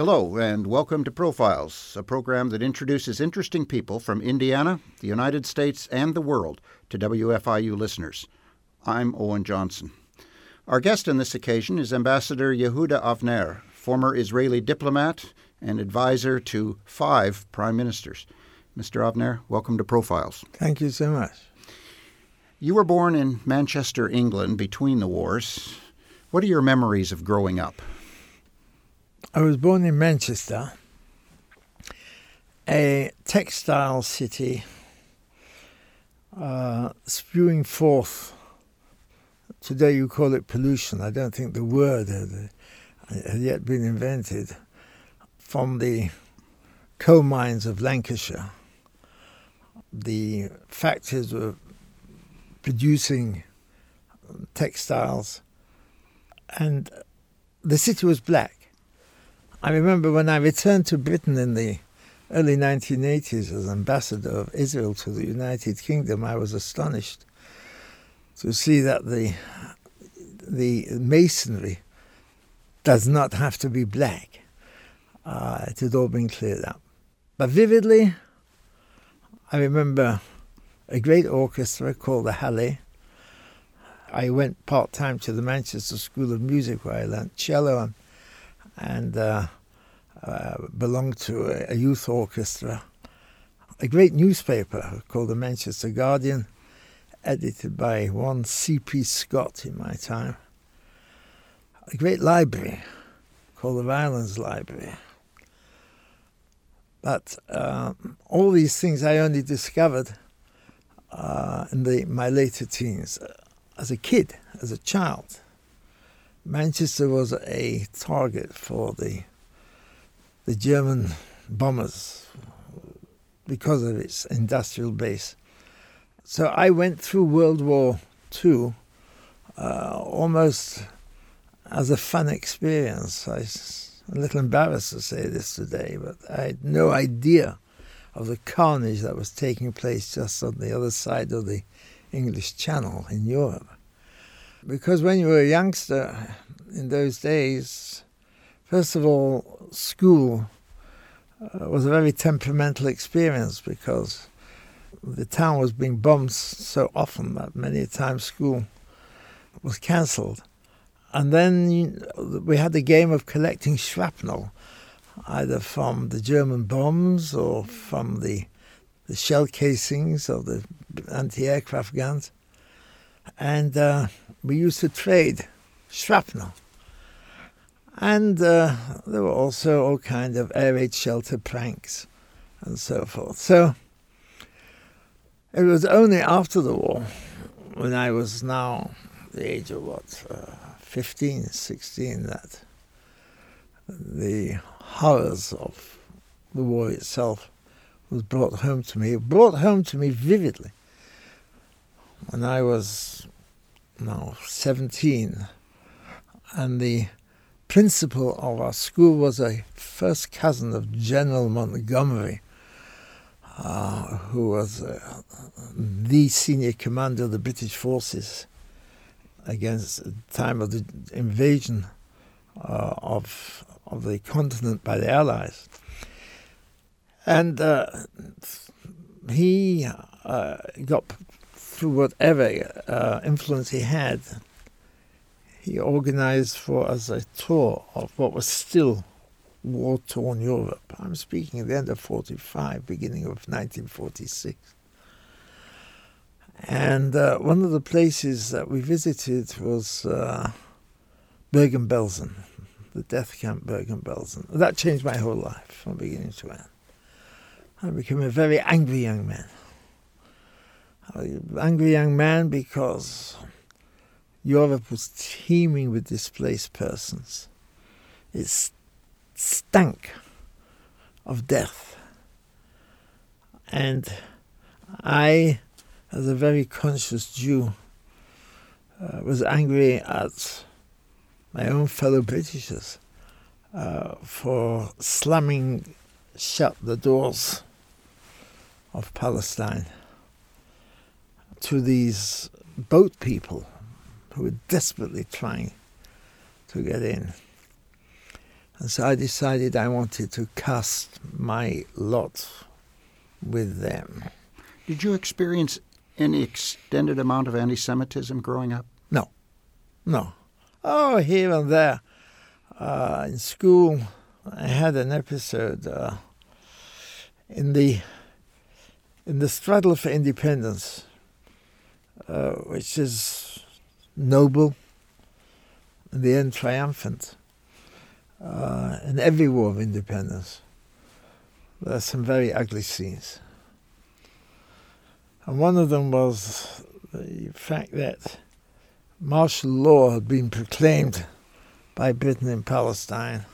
Hello, and welcome to Profiles, a program that introduces interesting people from Indiana, the United States, and the world to WFIU listeners. I'm Owen Johnson. Our guest on this occasion is Ambassador Yehuda Avner, former Israeli diplomat and advisor to five prime ministers. Mr. Avner, welcome to Profiles. Thank you so much. You were born in Manchester, England, between the wars. What are your memories of growing up? I was born in Manchester, a textile city uh, spewing forth. Today you call it pollution. I don't think the word had, had yet been invented from the coal mines of Lancashire. The factories were producing textiles, and the city was black. I remember when I returned to Britain in the early 1980s as ambassador of Israel to the United Kingdom, I was astonished to see that the the masonry does not have to be black. Uh, it had all been cleared up. But vividly, I remember a great orchestra called the Halle. I went part time to the Manchester School of Music where I learned cello and and uh, uh, belonged to a, youth orchestra. A great newspaper called the Manchester Guardian, edited by one C.P. Scott in my time. A great library called the Rylands Library. But uh, all these things I only discovered uh, in the, my later teens. As a kid, as a child, Manchester was a target for the the German bombers because of its industrial base. So I went through World War II uh, almost as a fun experience. I, am a little embarrassed to say this today, but I had no idea of the carnage that was taking place just on the other side of the English Channel in Europe. Because when you were a youngster in those days, first of all, school uh, was a very temperamental experience because the town was being bombed so often that many times school was cancelled. And then we had the game of collecting shrapnel, either from the German bombs or from the, the shell casings of the anti aircraft guns. And uh, we used to trade shrapnel. And uh, there were also all kinds of air raid shelter pranks and so forth. So it was only after the war, when I was now the age of what, uh, 15, 16, that the horrors of the war itself was brought home to me. Brought home to me vividly when I was now 17, and the principal of our school was a first cousin of General Montgomery, uh, who was uh, the senior commander of the British forces against the time of the invasion uh, of of the continent by the Allies, and uh, he uh, got through whatever uh, influence he had he organized for us a tour of what was still war torn Europe. I'm speaking at the end of 45, beginning of 1946. And uh, one of the places that we visited was uh, Bergen Belsen, the death camp Bergen Belsen. That changed my whole life from beginning to end. I became a very angry young man. An angry young man because Europe was teeming with displaced persons. It stank of death. And I, as a very conscious Jew, uh, was angry at my own fellow Britishers uh, for slamming shut the doors of Palestine to these boat people who were desperately trying to get in. And so I decided I wanted to cast my lot with them. Did you experience any extended amount of anti Semitism growing up? No. No. Oh, here and there. Uh, in school, I had an episode uh, in the in the struggle for independence, uh, which is noble, in the end triumphant. Uh, in every war of independence, there are some very ugly scenes. And one of them was the fact that martial law had been proclaimed by Britain in Palestine.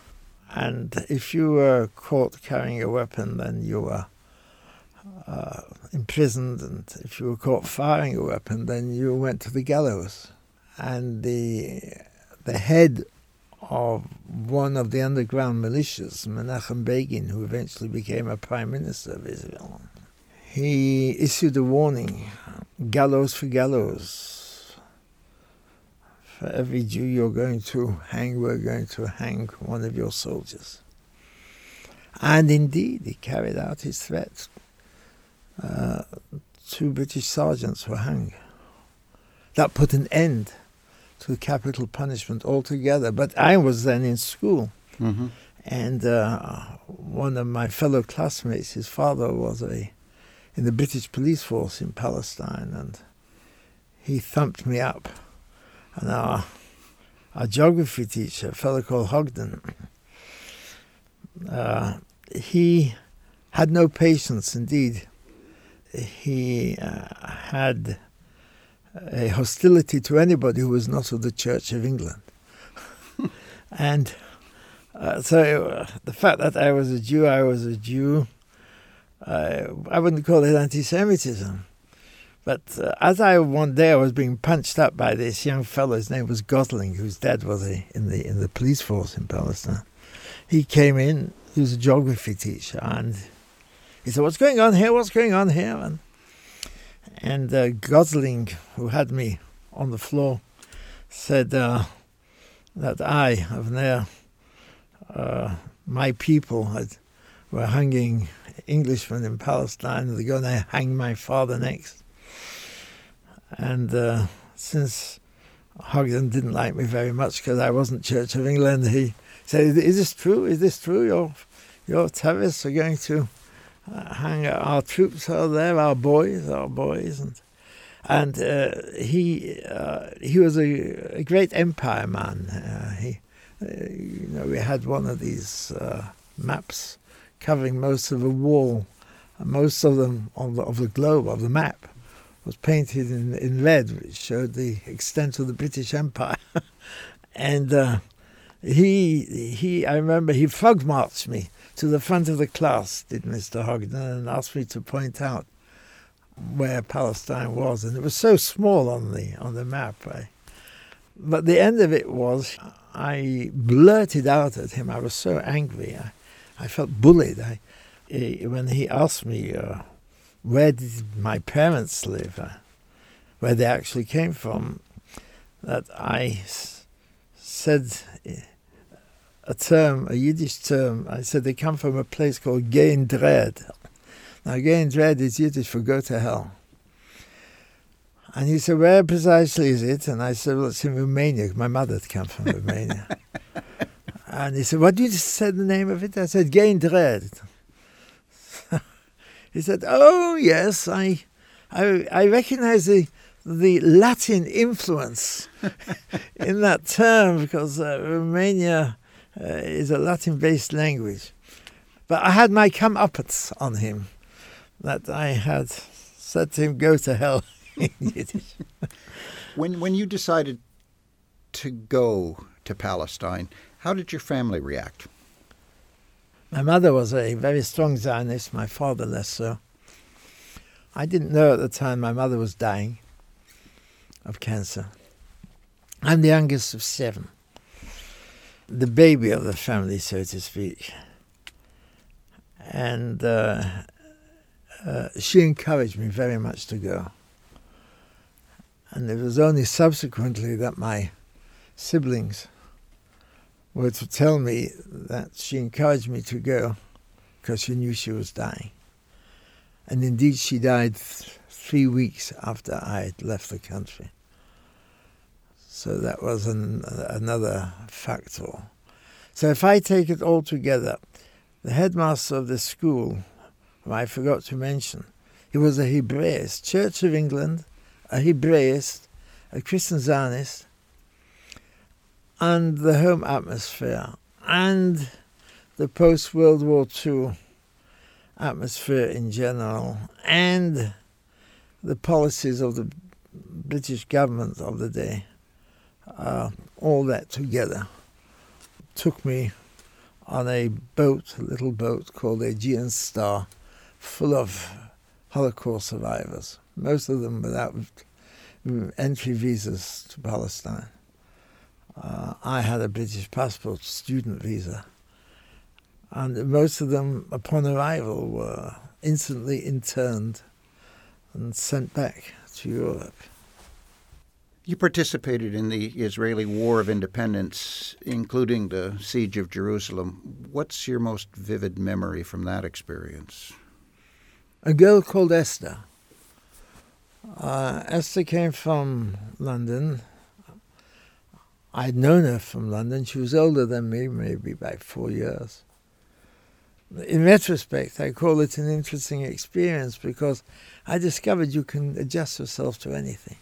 And if you were caught carrying a weapon, then you were uh, imprisoned. And if you were caught firing a weapon, then you went to the gallows. And the, the head of one of the underground militias, Menachem Begin, who eventually became a prime minister of Israel, he issued a warning gallows for gallows. For every Jew you're going to hang, we're going to hang one of your soldiers. And indeed, he carried out his threat. Uh, two British sergeants were hung. That put an end to capital punishment altogether. But I was then in school. Mm-hmm. And uh, one of my fellow classmates, his father was a in the British police force in Palestine, and he thumped me up. And our, our geography teacher, a fellow called Hogden, uh, he had no patience indeed. He uh, had a hostility to anybody who was not of the Church of England. and uh, so uh, the fact that I was a Jew, I was a Jew uh, I wouldn't call it anti-Semitism. But uh, as I one day I was being punched up by this young fellow, his name was Gosling, whose dad was a, in the in the police force in Palestine. He came in. He was a geography teacher, and he said, "What's going on here? What's going on here?" And and uh, Gosling, who had me on the floor, said uh, that I, there, uh, my people had were hanging Englishmen in Palestine. They're going to hang my father next. And uh, since Hogden didn't like me very much because I wasn't Church of England, he said, "Is this true? Is this true? Your your terrorists are going to hang our troops are there, our boys, our boys." And and uh, he uh, he was a, a, great empire man. Uh, he uh, you know we had one of these uh, maps covering most of the wall, most of them of the, of the globe, of the map, was painted in, in red, which showed the extent of the British Empire. and uh, he, he, I remember he frog marched me to the front of the class, did Mr. Hogden, and asked me to point out where Palestine was, and it was so small on the on the map. I, but the end of it was, I blurted out at him. I was so angry. I, I felt bullied. I, when he asked me uh, where did my parents live, uh, where they actually came from, that I s- said a term, a Yiddish term. I said they come from a place called Gein. Now, Gein Dred is Yiddish for go to hell. And he said, Where precisely is it? And I said, Well, it's in Romania. My mother had come from Romania. And he said, What did you say the name of it? I said, Dread. he said, Oh, yes, I, I, I recognize the, the Latin influence in that term because uh, Romania uh, is a Latin based language. But I had my comeuppance on him that I had said to him, Go to hell in Yiddish. when, when you decided to go to Palestine, how did your family react? My mother was a very strong Zionist, my father less so. I didn't know at the time my mother was dying of cancer. I'm the youngest of seven, the baby of the family, so to speak. And uh, uh, she encouraged me very much to go. And it was only subsequently that my siblings were to tell me that she encouraged me to go because she knew she was dying. And indeed, she died th- three weeks after I had left the country. So that was an, another factor. So if I take it all together, the headmaster of the school, whom I forgot to mention, he was a Hebraist, Church of England, a Hebraist, a Christian Zionist, and the home atmosphere, and the post World War II atmosphere in general, and the policies of the British government of the day, uh, all that together took me on a boat, a little boat called Aegean Star, full of Holocaust survivors, most of them without entry visas to Palestine. Uh, I had a British passport, student visa, and most of them, upon arrival, were instantly interned and sent back to Europe. You participated in the Israeli War of Independence, including the Siege of Jerusalem. What's your most vivid memory from that experience? A girl called Esther. Uh, Esther came from London. I'd known her from London. She was older than me, maybe by four years. In retrospect, I call it an interesting experience because I discovered you can adjust yourself to anything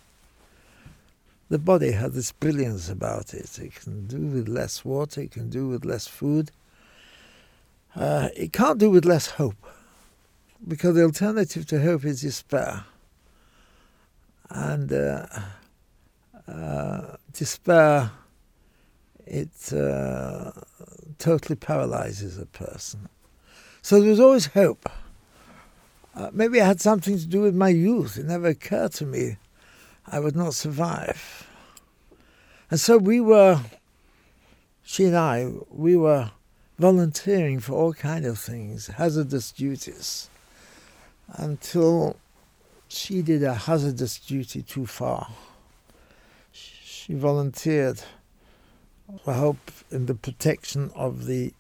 the body has this brilliance about it. It can do with less water, it can do with less food. Uh, it can't do with less hope, because the alternative to hope is despair. And uh, uh, despair, it uh, totally paralyzes a person. So there was always hope. Uh, maybe it had something to do with my youth. It never occurred to me I would not survive. And so we were, she and I, we were volunteering for all kind of things, hazardous duties, until she did a hazardous duty too far. She volunteered for help in the protection of the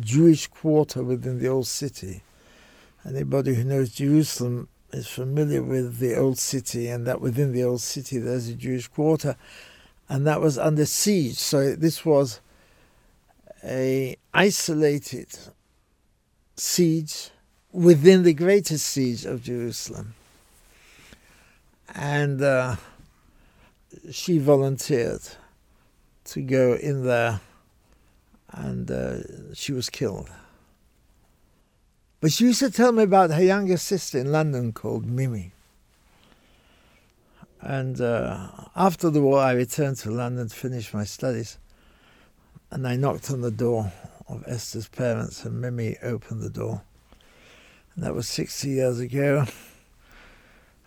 Jewish quarter within the old city. Anybody who knows Jerusalem is familiar with the old city and that within the old city there's a Jewish quarter and that was under siege. So this was a isolated siege within the greatest siege of Jerusalem. And uh, she volunteered to go in there and uh, she was killed. But she used to tell me about her younger sister in London called Mimi. And uh, after the war, I returned to London to finish my studies. And I knocked on the door of Esther's parents, and Mimi opened the door. And that was 60 years ago.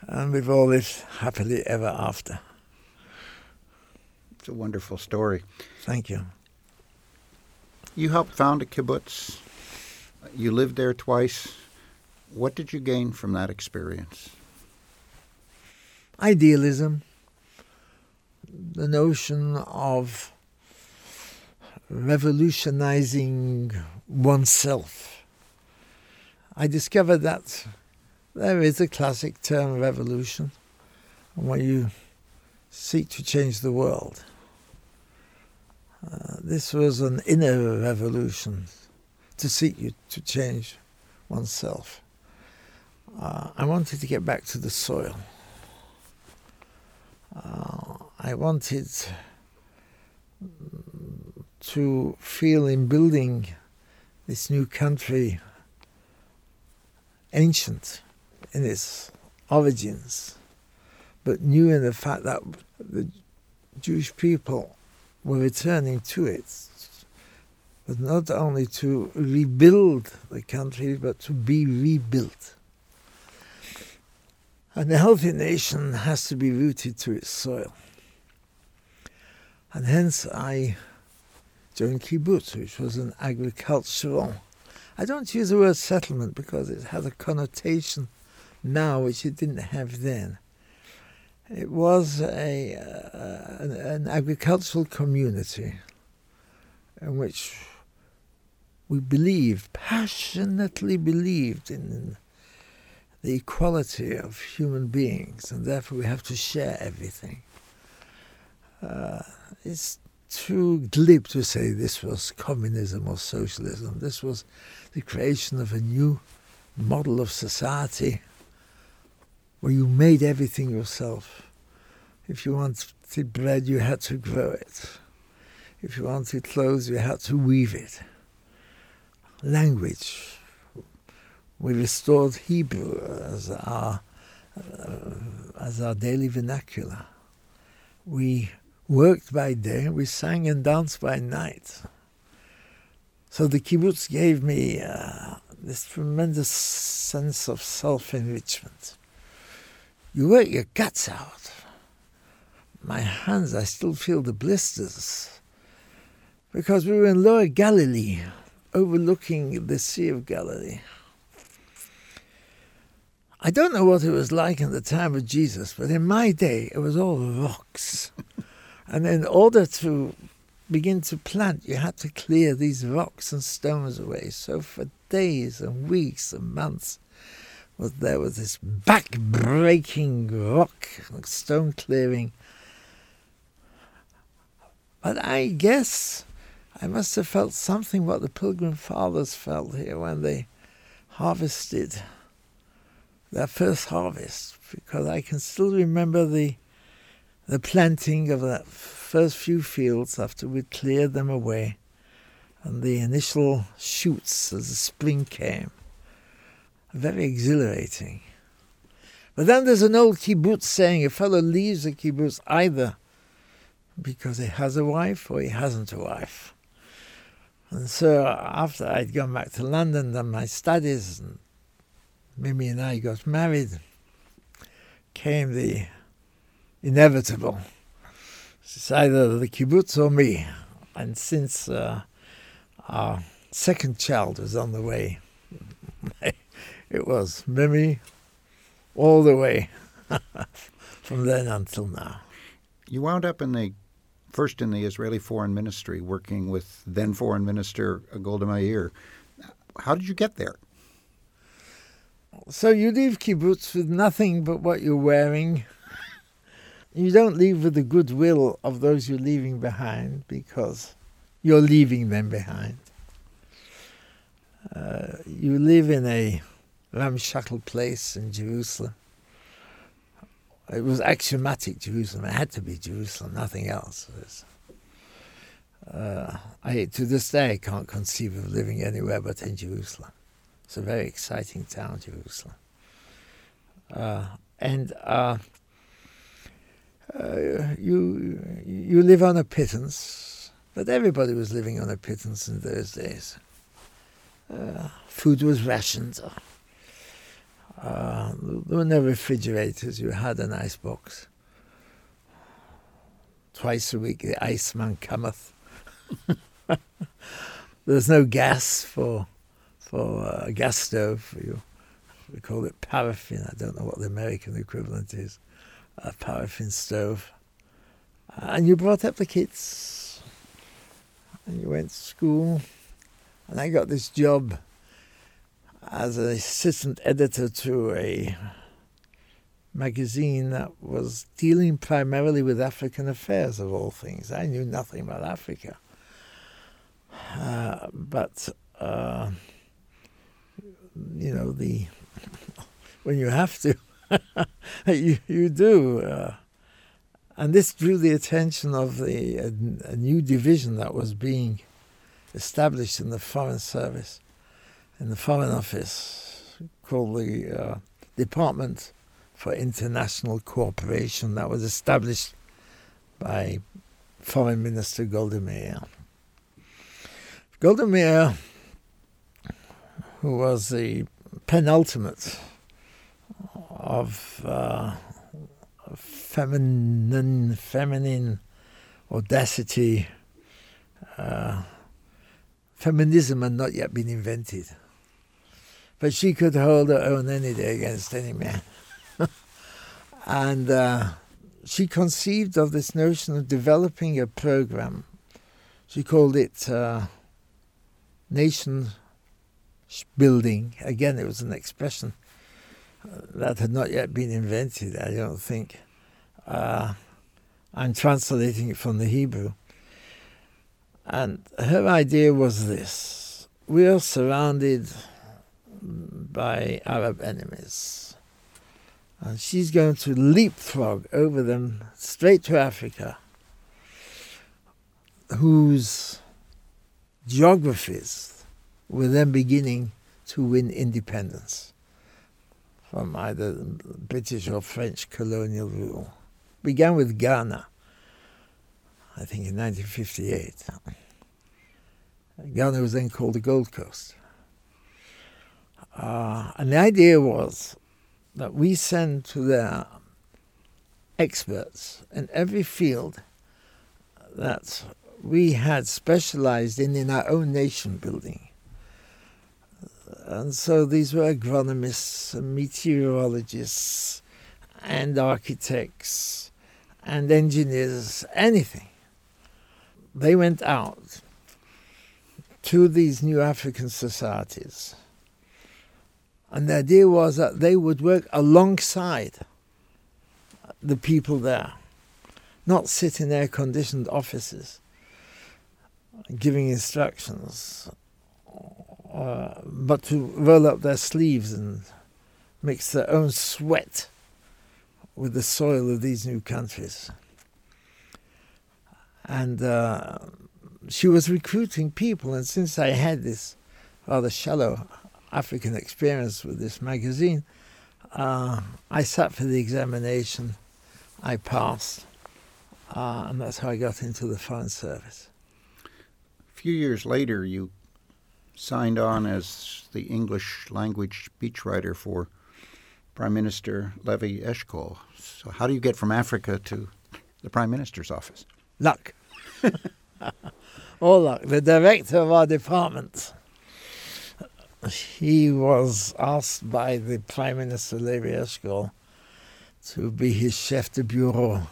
And we've all lived happily ever after. It's a wonderful story. Thank you. You helped found a kibbutz you lived there twice. What did you gain from that experience? Idealism, the notion of revolutionizing oneself. I discovered that there is a classic term, revolution, when you seek to change the world. Uh, this was an inner revolution to seek you to change oneself. Uh, I wanted to get back to the soil. Uh, I wanted to feel in building this new country ancient in its origins, but new in the fact that the Jewish people were returning to it but not only to rebuild the country, but to be rebuilt. And a healthy nation has to be rooted to its soil. And hence I joined kibbutz, which was an agricultural. I don't use the word settlement because it has a connotation now which it didn't have then. It was a, uh, an, an agricultural community in which we believed, passionately believed in the equality of human beings, and therefore we have to share everything. Uh, it's too glib to say this was communism or socialism. This was the creation of a new model of society where you made everything yourself. If you wanted bread, you had to grow it. If you wanted clothes, you had to weave it. Language. We restored Hebrew as our, uh, as our daily vernacular. We worked by day, we sang and danced by night. So the kibbutz gave me uh, this tremendous sense of self enrichment. You work your guts out. My hands, I still feel the blisters. Because we were in Lower Galilee, overlooking the Sea of Galilee. I don't know what it was like in the time of Jesus, but in my day, it was all rocks. and in order to begin to plant, you had to clear these rocks and stones away. So for days and weeks and months, was there was this back-breaking rock stone clearing. But I guess I must have felt something what the Pilgrim Fathers felt here when they harvested their first harvest, because I can still remember the the planting of that first few fields after we'd cleared them away, and the initial shoots as the spring came very exhilarating. But then there's an old kibbutz saying a fellow leaves a kibbutz either because he has a wife or he hasn't a wife. And so after I'd gone back to London, done my studies, and Mimi and I got married, came the inevitable. It's either the kibbutz or me. And since uh, our second child was on the way, it was Mimi all the way from then until now. You wound up in the first in the Israeli Foreign Ministry, working with then Foreign Minister Golda Meir. How did you get there? So you leave kibbutz with nothing but what you're wearing. You don't leave with the goodwill of those you're leaving behind because you're leaving them behind. Uh, you live in a ramshackle place in Jerusalem. It was axiomatic Jerusalem. It had to be Jerusalem, nothing else. Uh, I, to this day, I can't conceive of living anywhere but in Jerusalem. It's a very exciting town, Jerusalem. Uh, and uh, uh you you live on a pittance, but everybody was living on a pittance in those days. Uh, food was rationed. Uh, there were no refrigerators. You had an ice box. Twice a week, the iceman cometh. There's no gas for for uh, a gas stove. You, we call it paraffin. I don't know what the American equivalent is. A paraffin stove. And you brought up the kids. And you went to school. And I got this job as an assistant editor to a magazine that was dealing primarily with African affairs, of all things. I knew nothing about Africa. Uh, but, uh, you know, the when you have to, you, you do. Uh, and this drew the attention of the a, a new division that was being established in the Foreign Service in the Foreign Office called the uh, Department for International Cooperation that was established by Foreign Minister Golda Meir. Golda Meir, who was the penultimate of uh, feminine, feminine audacity, uh, feminism had not yet been invented but she could hold her own any day against any man. and uh, she conceived of this notion of developing a program She called it uh, nation building. Again, it was an expression uh, that had not yet been invented, I don't think. Uh, I'm translating it from the Hebrew. And her idea was this we are surrounded by Arab enemies. And she's going to leapfrog over them straight to Africa, whose geographies were then beginning to win independence from either British or French colonial rule. Began with Ghana, I think in 1958. Ghana was then called the Gold Coast. Uh, and the idea was that we send to their experts in every field that we had specialized in in our own nation building. And so these were agronomists and meteorologists and architects and engineers, anything. They went out to these new African societies. And the idea was that they would work alongside the people there, not sit in air conditioned offices giving instructions, uh, but to roll up their sleeves and mix their own sweat with the soil of these new countries. And uh, she was recruiting people, and since I had this rather shallow African experience with this magazine, uh, I sat for the examination. I passed, uh, and that's how I got into the Foreign Service. A few years later, you signed on as the English language speechwriter for Prime Minister Levi Eshkol. So, how do you get from Africa to the Prime Minister's office? Luck. All luck. The director of our department, he was asked by the Prime Minister Levi Eshkol to be his chef de bureau.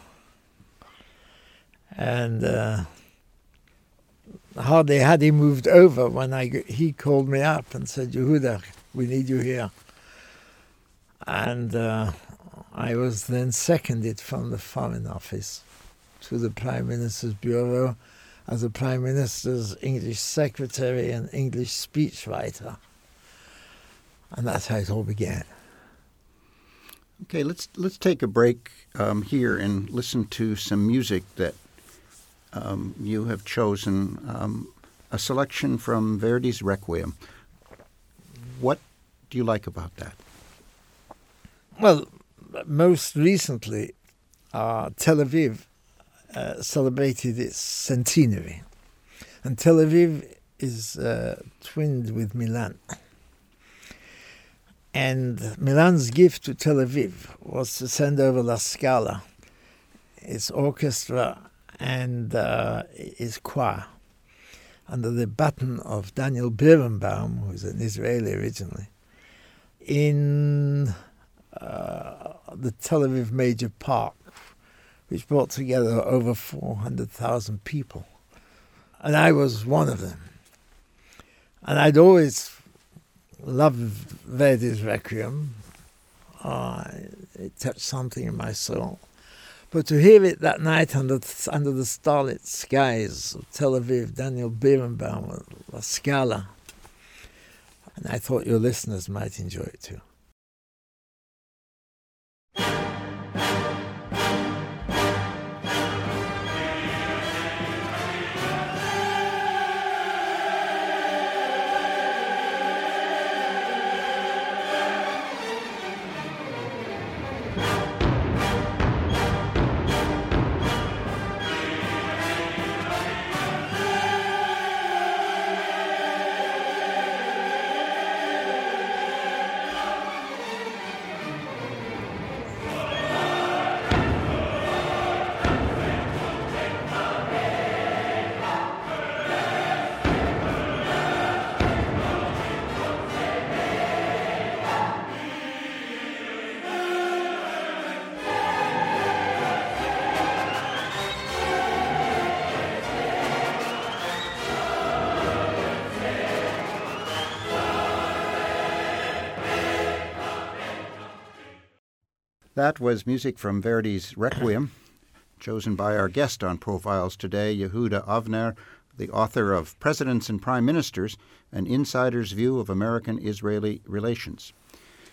And uh, hardly had he moved over when I, he called me up and said, Yehuda, we need you here. And uh, I was then seconded from the Foreign Office to the Prime Minister's Bureau as the Prime Minister's English secretary and English speechwriter. And that's how it all began. Okay, let's let's take a break um, here and listen to some music that um, you have chosen. Um, a selection from Verdi's Requiem. What do you like about that? Well, most recently, uh, Tel Aviv uh, celebrated its centenary. And Tel Aviv is uh, twinned with Milan. And Milan's gift to Tel Aviv was to send over La Scala, its orchestra and uh, its choir, under the baton of Daniel Barenboim, who's an Israeli originally, in uh, the Tel Aviv Major Park which brought together over 400,000 people. And I was one of them. And I'd always loved Verdi's Requiem. Uh, it touched something in my soul. But to hear it that night under, under the starlit skies of Tel Aviv, Daniel Barenboim, La Scala, and I thought your listeners might enjoy it too. That was music from Verdi's Requiem, chosen by our guest on Profiles today, Yehuda Avner, the author of Presidents and Prime Ministers An Insider's View of American Israeli Relations.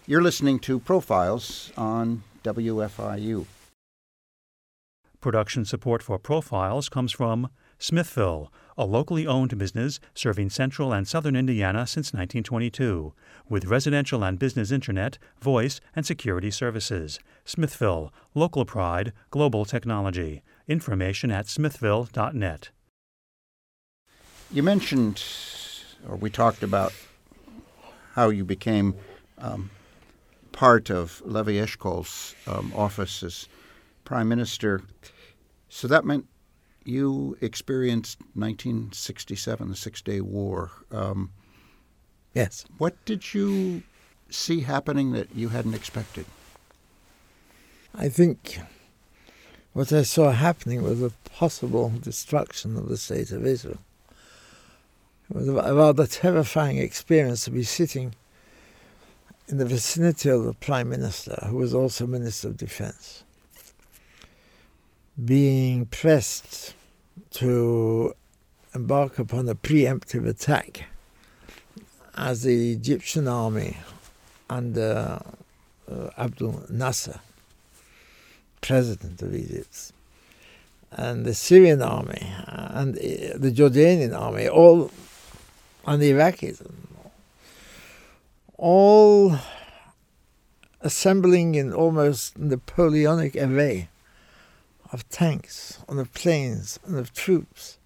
You're listening to Profiles on WFIU. Production support for Profiles comes from Smithville, a locally owned business serving central and southern Indiana since 1922, with residential and business internet, voice, and security services. Smithville, local pride, global technology. Information at smithville.net. You mentioned, or we talked about, how you became um, part of Levi Eshkol's um, office as prime minister. So that meant you experienced 1967, the Six Day War. Um, yes. What did you see happening that you hadn't expected? I think what I saw happening was a possible destruction of the state of Israel. It was a rather terrifying experience to be sitting in the vicinity of the Prime Minister, who was also Minister of Defense, being pressed to embark upon a preemptive attack as the Egyptian army under uh, Nasser, president of Egypt, and the Syrian army and the Jordanian army, all and the Iraqis, all assembling in almost Napoleonic array of tanks, and of planes, and of troops.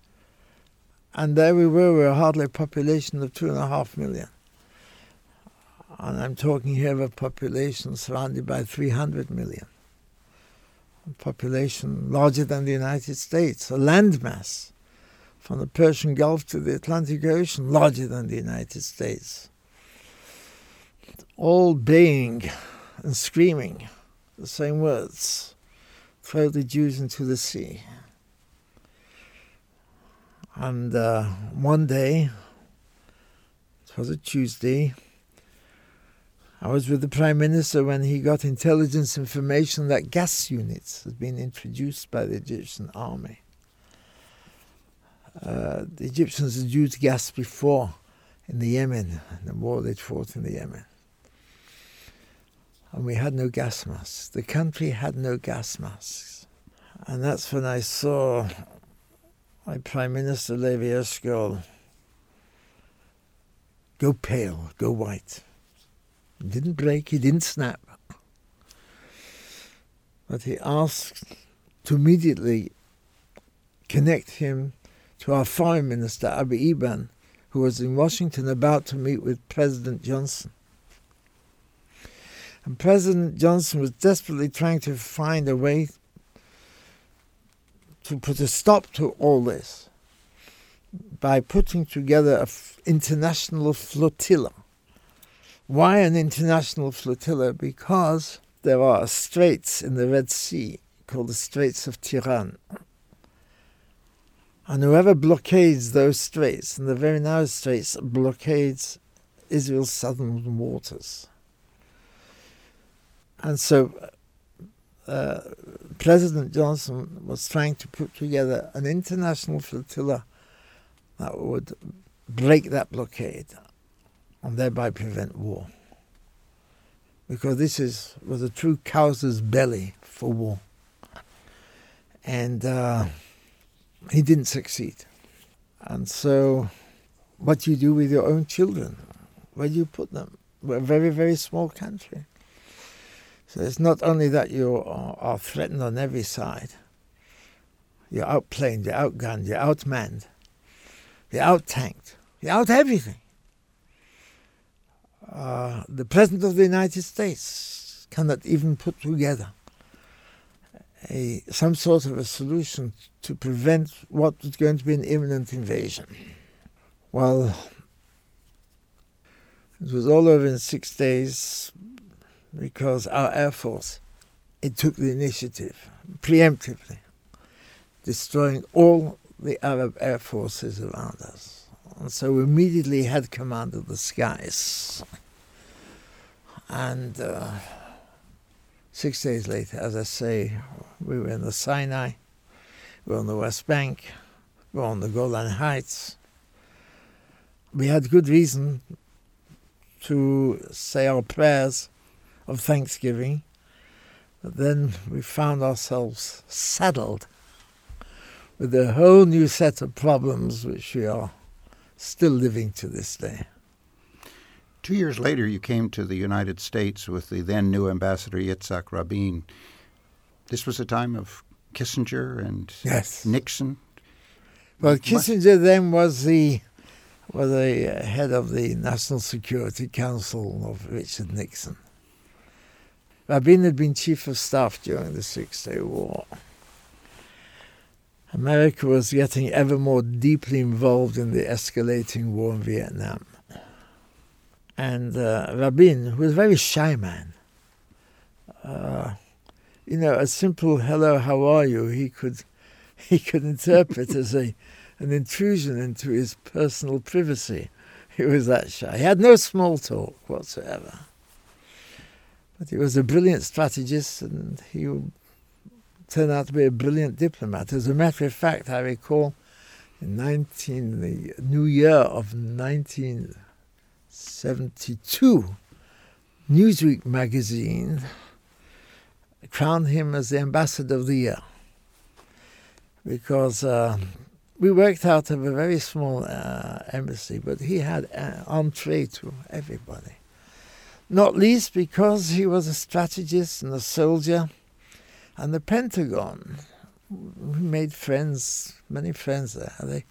And there we were, we were hardly a population of two and a half million. And I'm talking here of a population surrounded by 300 million. A population larger than the United States, a landmass from the Persian Gulf to the Atlantic Ocean, larger than the United States. All baying and screaming the same words throw the Jews into the sea. And uh, one day, it was a Tuesday, I was with the Prime Minister when he got intelligence information that gas units had been introduced by the Egyptian army. Uh, the Egyptians had used gas before in the Yemen, in the war they fought in the Yemen. And we had no gas masks. The country had no gas masks. And that's when I saw my Prime Minister Levi Eshkol go pale, go white. He didn't break, he didn't snap. But he asked to immediately connect him to our Foreign Minister, Abba Eban, who was in Washington about to meet with President Johnson. And President Johnson was desperately trying to find a way to put a stop to all this by putting together an f- international flotilla. Why an international flotilla? Because there are straits in the Red Sea called the Straits of Tiran. And whoever blockades those straits, and the very narrow straits, blockades Israel's southern waters. And so uh, President Johnson was trying to put together an international flotilla that would break that blockade and thereby prevent war. Because this is was a true casus belli for war. And uh, he didn't succeed. And so, what do you do with your own children? Where do you put them? We're a very, very small country. So it's not only that you are threatened on every side, you're outplaned, you're outgunned, you're outmanned, you're outtanked, you're out everything. Uh, the President of the United States cannot even put together a, some sort of a solution to prevent what was going to be an imminent invasion. Well, it was all over in six days because our Air Force, it took the initiative preemptively, destroying all the Arab air forces around us. And so we immediately had command of the skies. And uh, Six days later, as I say, we were in the Sinai, we were on the West Bank, we were on the Golan Heights. We had good reason to say our prayers of thanksgiving. But then we found ourselves saddled with a whole new set of problems which we are still living to this day. Two years later, you came to the United States with the then new ambassador Yitzhak Rabin. This was a time of Kissinger and yes. Nixon. Well, Kissinger then was the was the head of the National Security Council of Richard Nixon. Rabin had been chief of staff during the Six Day War. America was getting ever more deeply involved in the escalating war in Vietnam. And uh, Rabin, who was a very shy man, uh, you know, a simple "Hello, how are you?" he could he could interpret as a an intrusion into his personal privacy. He was that shy. He had no small talk whatsoever. But he was a brilliant strategist, and he turned out to be a brilliant diplomat. As a matter of fact, I recall in 19, the new year of 19. 72, Newsweek magazine crowned him as the ambassador of the year because uh, we worked out of a very small uh, embassy, but he had entree to everybody. Not least because he was a strategist and a soldier, and the Pentagon. We made friends, many friends there. They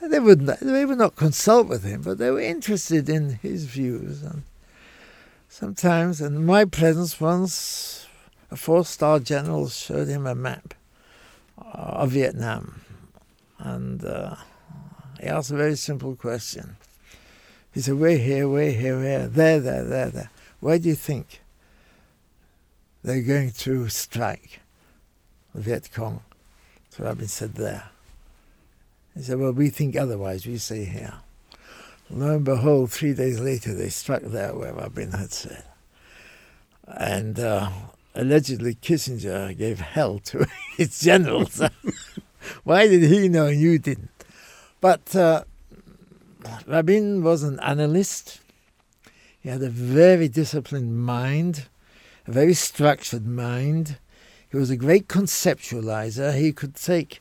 they would not, they would not consult with him, but they were interested in his views. And sometimes, in my presence once, a four-star general showed him a map of Vietnam, and uh, he asked a very simple question. He said, "We're here, we're here, we're there, there, there, there. Where do you think they're going to strike?" The Viet Cong. So Rabin said, "There." He said, Well, we think otherwise. We say here. Lo and behold, three days later, they struck there where Rabin had said. And uh, allegedly, Kissinger gave hell to his generals. Why did he know and you didn't? But uh, Rabin was an analyst. He had a very disciplined mind, a very structured mind. He was a great conceptualizer. He could take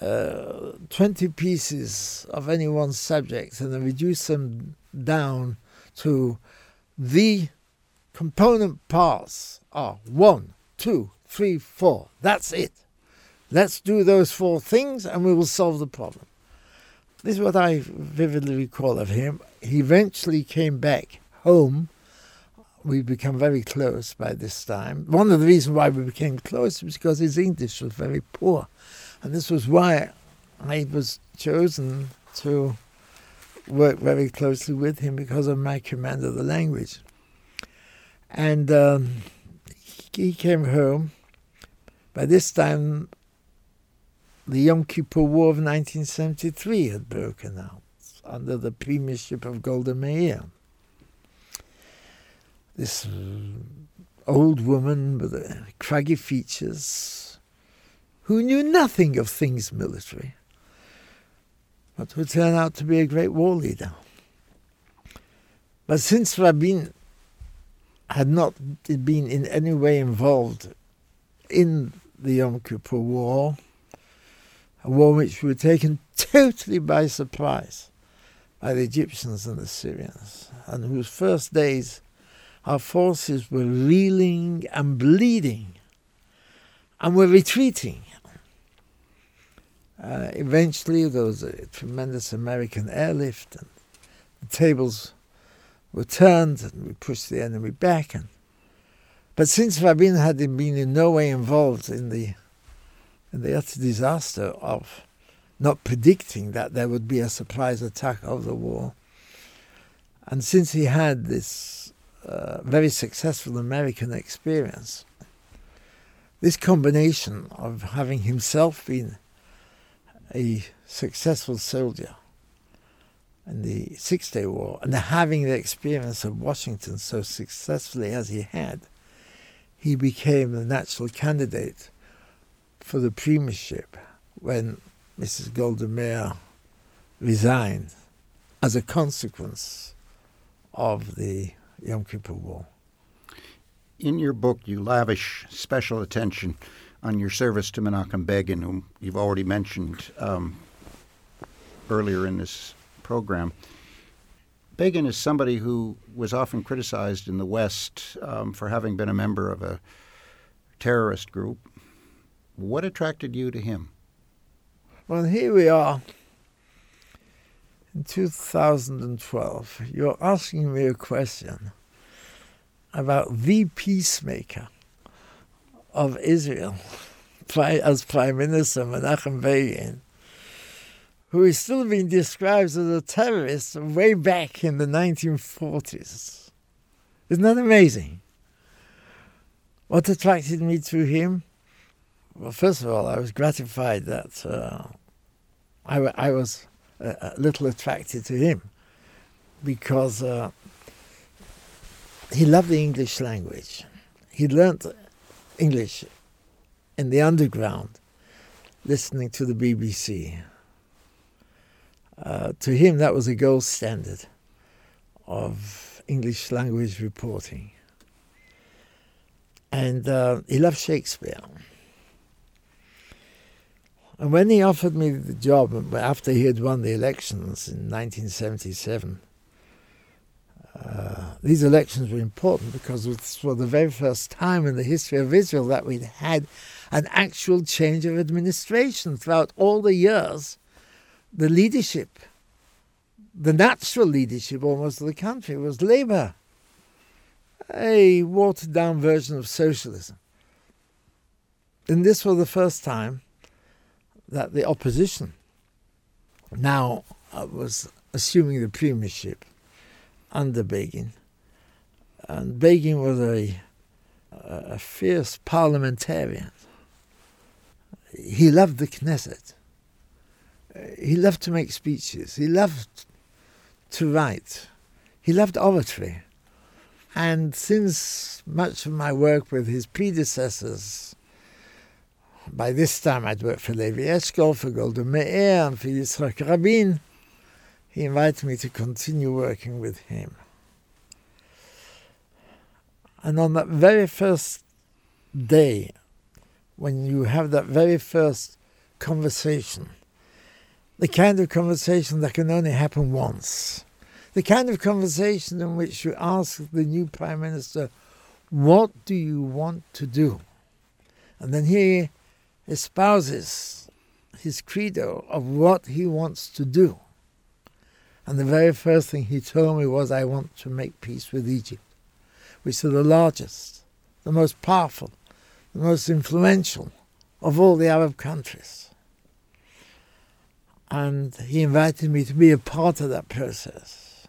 uh, 20 pieces of any one subject and then reduce them down to the component parts are one, two, three, four. That's it. Let's do those four things and we will solve the problem. This is what I vividly recall of him. He eventually came back home. We become very close by this time. One of the reasons why we became close was because his English was very poor. And this was why I was chosen to work very closely with him because of my command of the language. And um, he came home. By this time, the Yom Kippur War of 1973 had broken out under the premiership of Golda Meir. This uh, old woman with the craggy features, who knew nothing of things military, but who turned out to be a great war leader. But since Rabin had not been in any way involved in the Yom Kippur War, a war which we were taken totally by surprise by the Egyptians and the Syrians, and whose first days our forces were reeling and bleeding and were retreating uh, eventually, there was a tremendous American airlift, and the tables were turned, and we pushed the enemy back. And but since Rabin had been in no way involved in the in the utter disaster of not predicting that there would be a surprise attack of the war, and since he had this uh, very successful American experience, this combination of having himself been a successful soldier in the Six Day War and having the experience of Washington so successfully as he had, he became the natural candidate for the premiership when Mrs. Golda Meir resigned as a consequence of the Yom Kippur War. In your book, you lavish special attention on your service to Menachem Begin, whom you've already mentioned um, earlier in this program. Begin is somebody who was often criticized in the West um, for having been a member of a terrorist group. What attracted you to him? Well, here we are in 2012. You're asking me a question about the peacemaker of Israel as Prime Minister Menachem Begin who is still being described as a terrorist way back in the 1940s. Isn't that amazing? What attracted me to him? Well, first of all, I was gratified that uh, I, I, was a, a, little attracted to him because uh, he loved the English language. He learnt English in the underground listening to the BBC. Uh, to him, that was a gold standard of English language reporting. And uh, he loved Shakespeare. And when he offered me the job after he had won the elections in 1977, uh, these elections were important because it was for the very first time in the history of Israel that we'd had an actual change of administration throughout all the years the leadership, the natural leadership almost of the country was Labour, a watered down version of socialism. And this was the first time that the opposition now uh, was assuming the premiership under Begin. And Begin was a, a fierce parliamentarian. He loved the Knesset he loved to make speeches. He loved to write. He loved oratory. And since much of my work with his predecessors, by this time I'd worked for Levi Eshkol, for Golda Meir, and for Yitzhak Rabin, he invited me to continue working with him. And on that very first day, when you have that very first conversation, the kind of conversation that can only happen once. The kind of conversation in which you ask the new Prime Minister, What do you want to do? And then he espouses his credo of what he wants to do. And the very first thing he told me was, I want to make peace with Egypt, which is the largest, the most powerful, the most influential of all the Arab countries and he invited me to be a part of that process.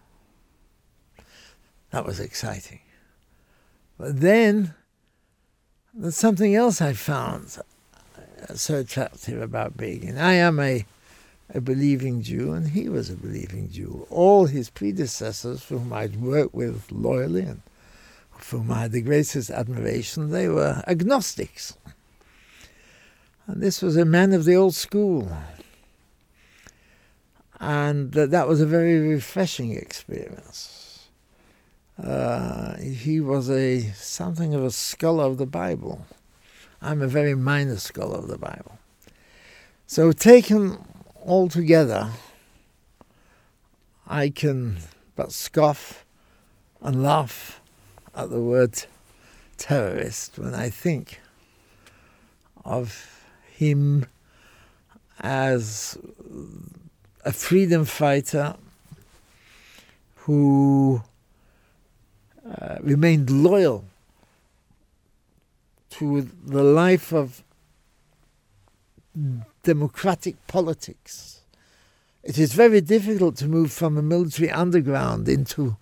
That was exciting. But then there's something else I found so attractive about Begin. I am a, a believing Jew, and he was a believing Jew. All his predecessors, whom I'd worked with loyally and for whom I had the greatest admiration, they were agnostics. And this was a man of the old school and that was a very refreshing experience. Uh, he was a something of a scholar of the Bible. I'm a very minor scholar of the Bible. So taken all together, I can but scoff and laugh at the word terrorist when I think of him as a freedom fighter who uh, remained loyal to the life of democratic politics. It is very difficult to move from a military underground into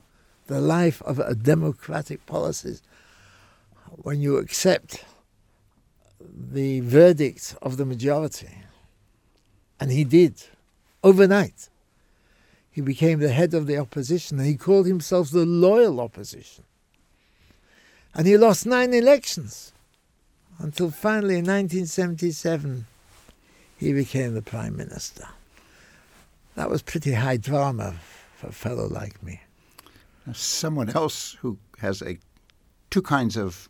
the life of a democratic policies when you accept the verdict of the majority. And he did overnight. He became the head of the opposition and he called himself the loyal opposition. And he lost nine elections until finally in 1977 he became the prime minister. That was pretty high drama for a fellow like me. Someone else who has a two kinds of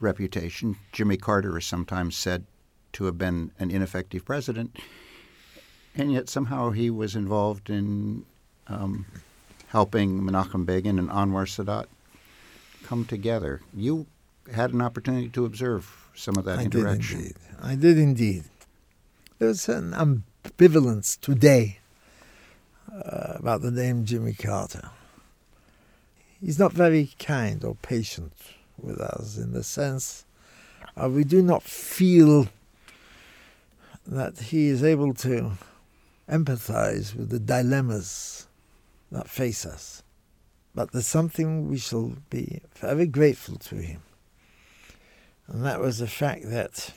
reputation. Jimmy Carter is sometimes said to have been an ineffective president, and yet somehow he was involved in um, helping Menachem Begin and Anwar Sadat come together. You had an opportunity to observe some of that I interaction. Did. I did indeed. There's an ambivalence today uh, about the name Jimmy Carter. He's not very kind or patient with us in the sense uh, we do not feel that he is able to empathize with the dilemmas that face us. But there's something we shall be very grateful to him. And that was the fact that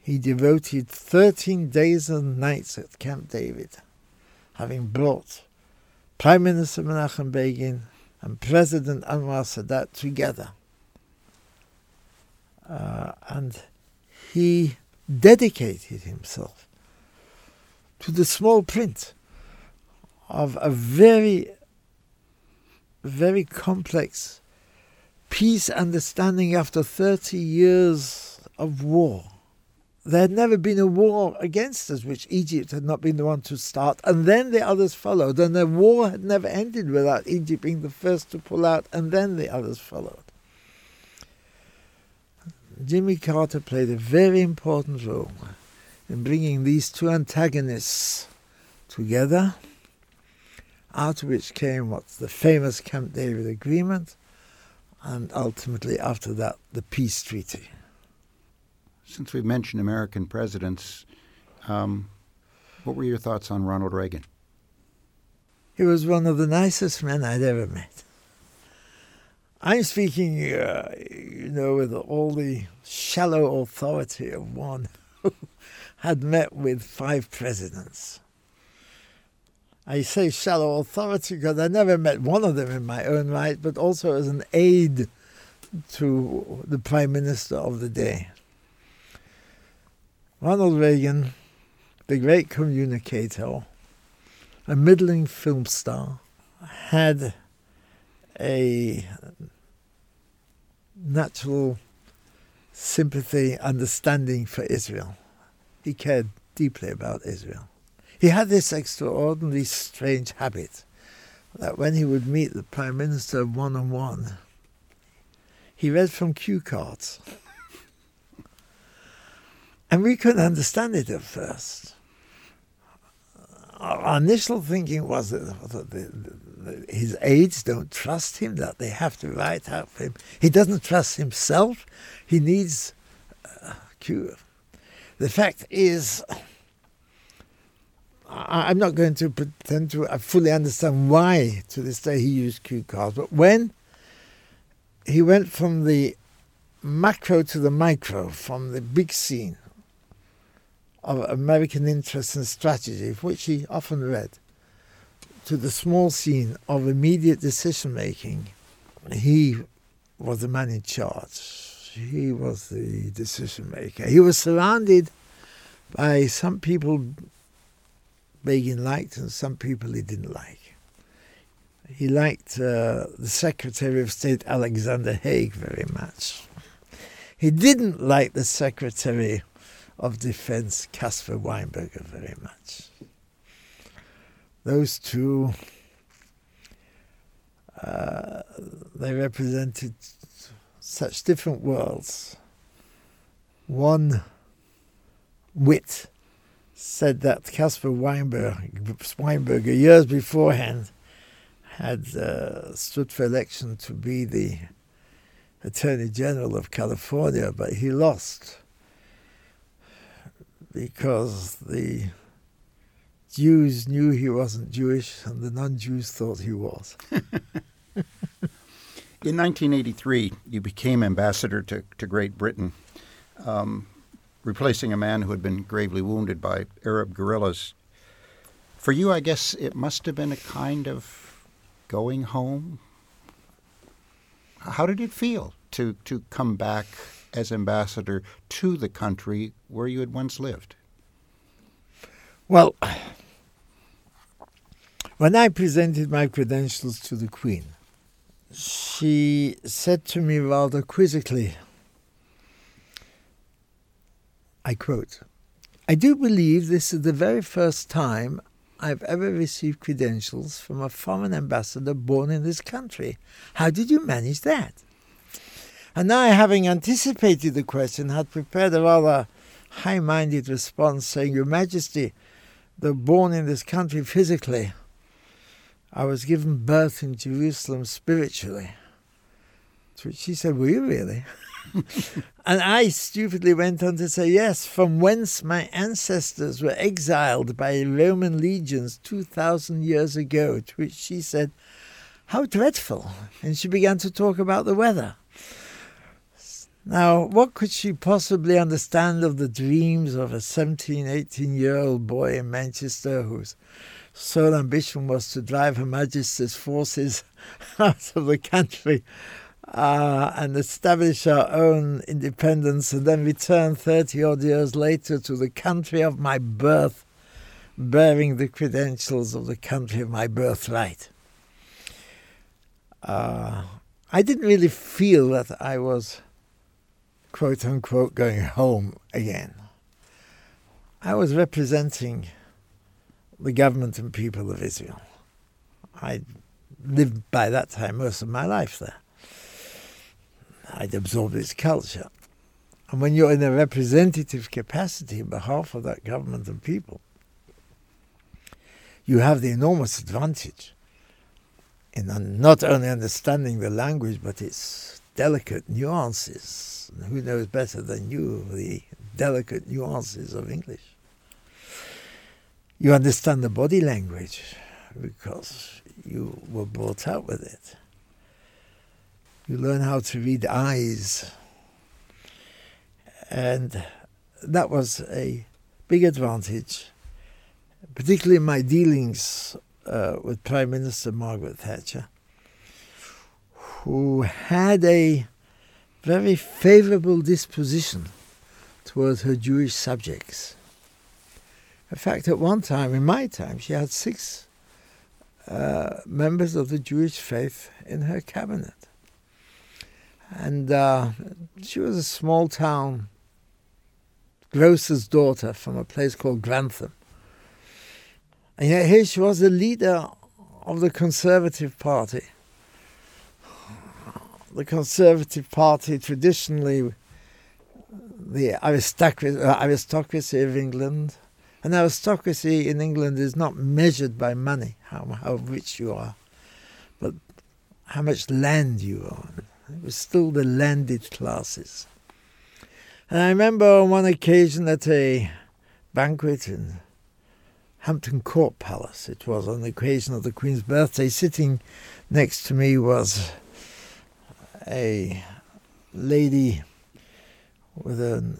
he devoted 13 days and nights at Camp David, having brought Prime Minister Menachem Begin and President Anwar Sadat together. Uh, and he dedicated himself to the small print of a very, very complex peace understanding after 30 years of war. There had never been a war against us, which Egypt had not been the one to start, and then the others followed. And the war had never ended without Egypt being the first to pull out, and then the others followed. Jimmy Carter played a very important role in bringing these two antagonists together, out of which came what's the famous Camp David Agreement, and ultimately, after that, the peace treaty. Since we've mentioned American presidents, um, what were your thoughts on Ronald Reagan? He was one of the nicest men I'd ever met. I'm speaking, uh, you know, with all the shallow authority of one who had met with five presidents. I say shallow authority because I never met one of them in my own right, but also as an aide to the prime minister of the day. Ronald Reagan, the great communicator, a middling film star, had a natural sympathy, understanding for Israel. He cared deeply about Israel. He had this extraordinarily strange habit that when he would meet the Prime Minister one on one, he read from cue cards. and we couldn't understand it at first. Our initial thinking was that his aides don't trust him, that they have to write out for him. He doesn't trust himself. He needs a cure. The fact is, I'm not going to pretend to I fully understand why to this day he used cue cards, but when he went from the macro to the micro, from the big scene of American interest and strategy, which he often read, to the small scene of immediate decision making, he was the man in charge. He was the decision maker. He was surrounded by some people Begin liked and some people he didn't like. He liked uh, the Secretary of State Alexander Haig very much. He didn't like the Secretary of Defense Caspar Weinberger very much. Those two, uh, they represented such different worlds. One wit said that Caspar Weinberger, years beforehand, had uh, stood for election to be the Attorney General of California, but he lost because the Jews knew he wasn't Jewish and the non Jews thought he was. In 1983, you became ambassador to, to Great Britain. Um, replacing a man who had been gravely wounded by Arab guerrillas. For you, I guess it must have been a kind of going home. How did it feel to, to come back as ambassador to the country where you had once lived? Well, when I presented my credentials to the Queen, she said to me rather quizzically, I quote, I do believe this is the very first time I've ever received credentials from a foreign ambassador born in this country. How did you manage that? And I, having anticipated the question, had prepared a rather high minded response saying, Your Majesty, though born in this country physically, I was given birth in Jerusalem spiritually. To which she said, Were you really? and I stupidly went on to say, Yes, from whence my ancestors were exiled by Roman legions 2,000 years ago. To which she said, How dreadful. And she began to talk about the weather. Now, what could she possibly understand of the dreams of a 17, 18 year old boy in Manchester whose sole ambition was to drive Her Majesty's forces out of the country uh, and establish our own independence and then return 30 odd years later to the country of my birth, bearing the credentials of the country of my birthright? Uh, I didn't really feel that I was quote unquote going home again. I was representing the government and people of Israel. I lived by that time most of my life there. I'd absorbed its culture. And when you're in a representative capacity on behalf of that government and people, you have the enormous advantage in not only understanding the language but its delicate nuances who knows better than you the delicate nuances of English? You understand the body language because you were brought up with it. You learn how to read eyes. And that was a big advantage, particularly in my dealings uh, with Prime Minister Margaret Thatcher, who had a very favorable disposition towards her Jewish subjects. In fact, at one time, in my time, she had six uh, members of the Jewish faith in her cabinet. And uh, she was a small town grocer's daughter from a place called Grantham. And yet here she was the leader of the Conservative Party the Conservative Party traditionally the aristocracy, uh, aristocracy of England. And aristocracy in England is not measured by money, how, how rich you are, but how much land you own. It was still the landed classes. And I remember on one occasion at a banquet in Hampton Court Palace, it was on the occasion of the Queen's birthday, sitting next to me was a lady with a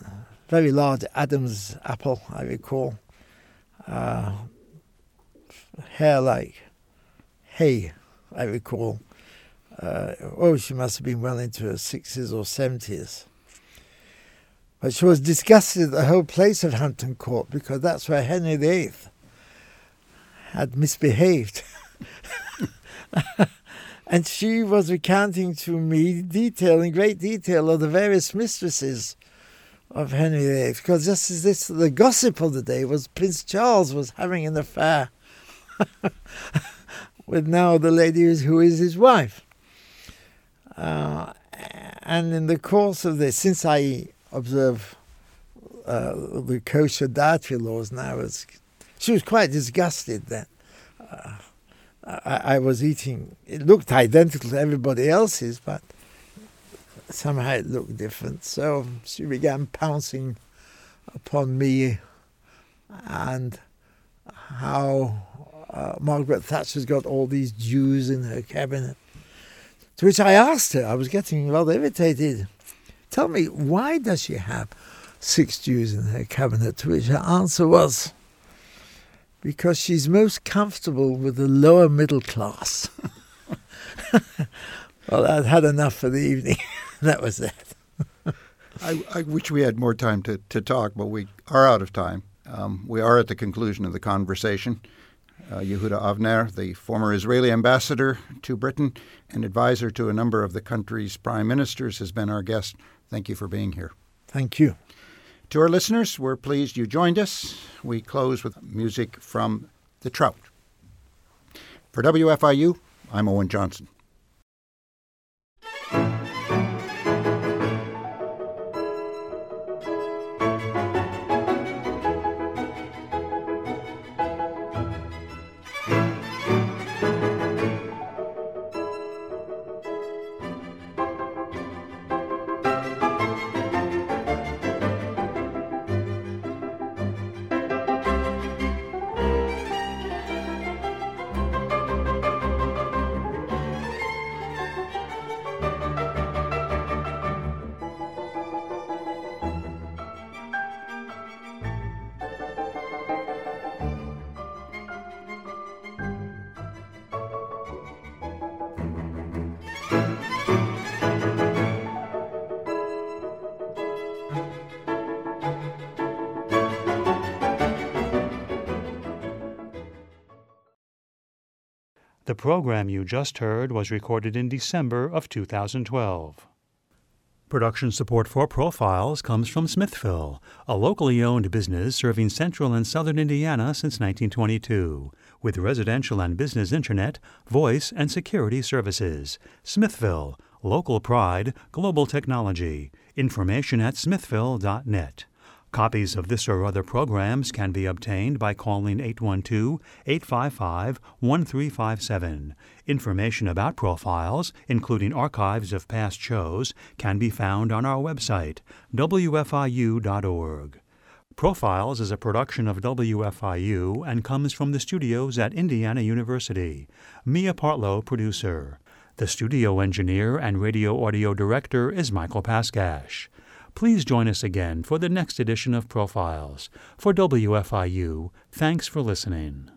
very large Adam's apple, I recall, uh, hair like hay, I recall. Uh, oh, she must have been well into her 60s or 70s. But she was disgusted at the whole place of Hampton Court because that's where Henry VIII had misbehaved. And she was recounting to me detail, in great detail, of the various mistresses of Henry VIII. Because just as this, the gossip of the day was Prince Charles was having an affair with now the lady who is his wife. Uh, and in the course of this, since I observe uh, the kosher dietary laws now, she was quite disgusted that uh, I, I was eating. It looked identical to everybody else's, but somehow it looked different. So she began pouncing upon me and how uh, Margaret Thatcher's got all these Jews in her cabinet. To which I asked her, I was getting rather irritated, tell me, why does she have six Jews in her cabinet? To which her answer was, because she's most comfortable with the lower middle class. Well, I'd had enough for the evening. that was it. I, I, wish we had more time to, to talk, but we are out of time. Um, we are at the conclusion of the conversation. Uh, Yehuda Avner, the former Israeli ambassador to Britain and advisor to a number of the country's prime ministers, has been our guest. Thank you for being here. Thank you. To our listeners, we're pleased you joined us. We close with music from The Trout. For WFIU, I'm Owen Johnson. The program you just heard was recorded in December of 2012. Production support for Profiles comes from Smithville, a locally owned business serving central and southern Indiana since 1922, with residential and business internet, voice, and security services. Smithville, local pride, global technology. Information at smithville.net. Copies of this or other programs can be obtained by calling 812 855 1357. Information about profiles, including archives of past shows, can be found on our website, wfiu.org. Profiles is a production of WFIU and comes from the studios at Indiana University. Mia Partlow, producer. The studio engineer and radio audio director is Michael Paskash. Please join us again for the next edition of Profiles. For WFIU, thanks for listening.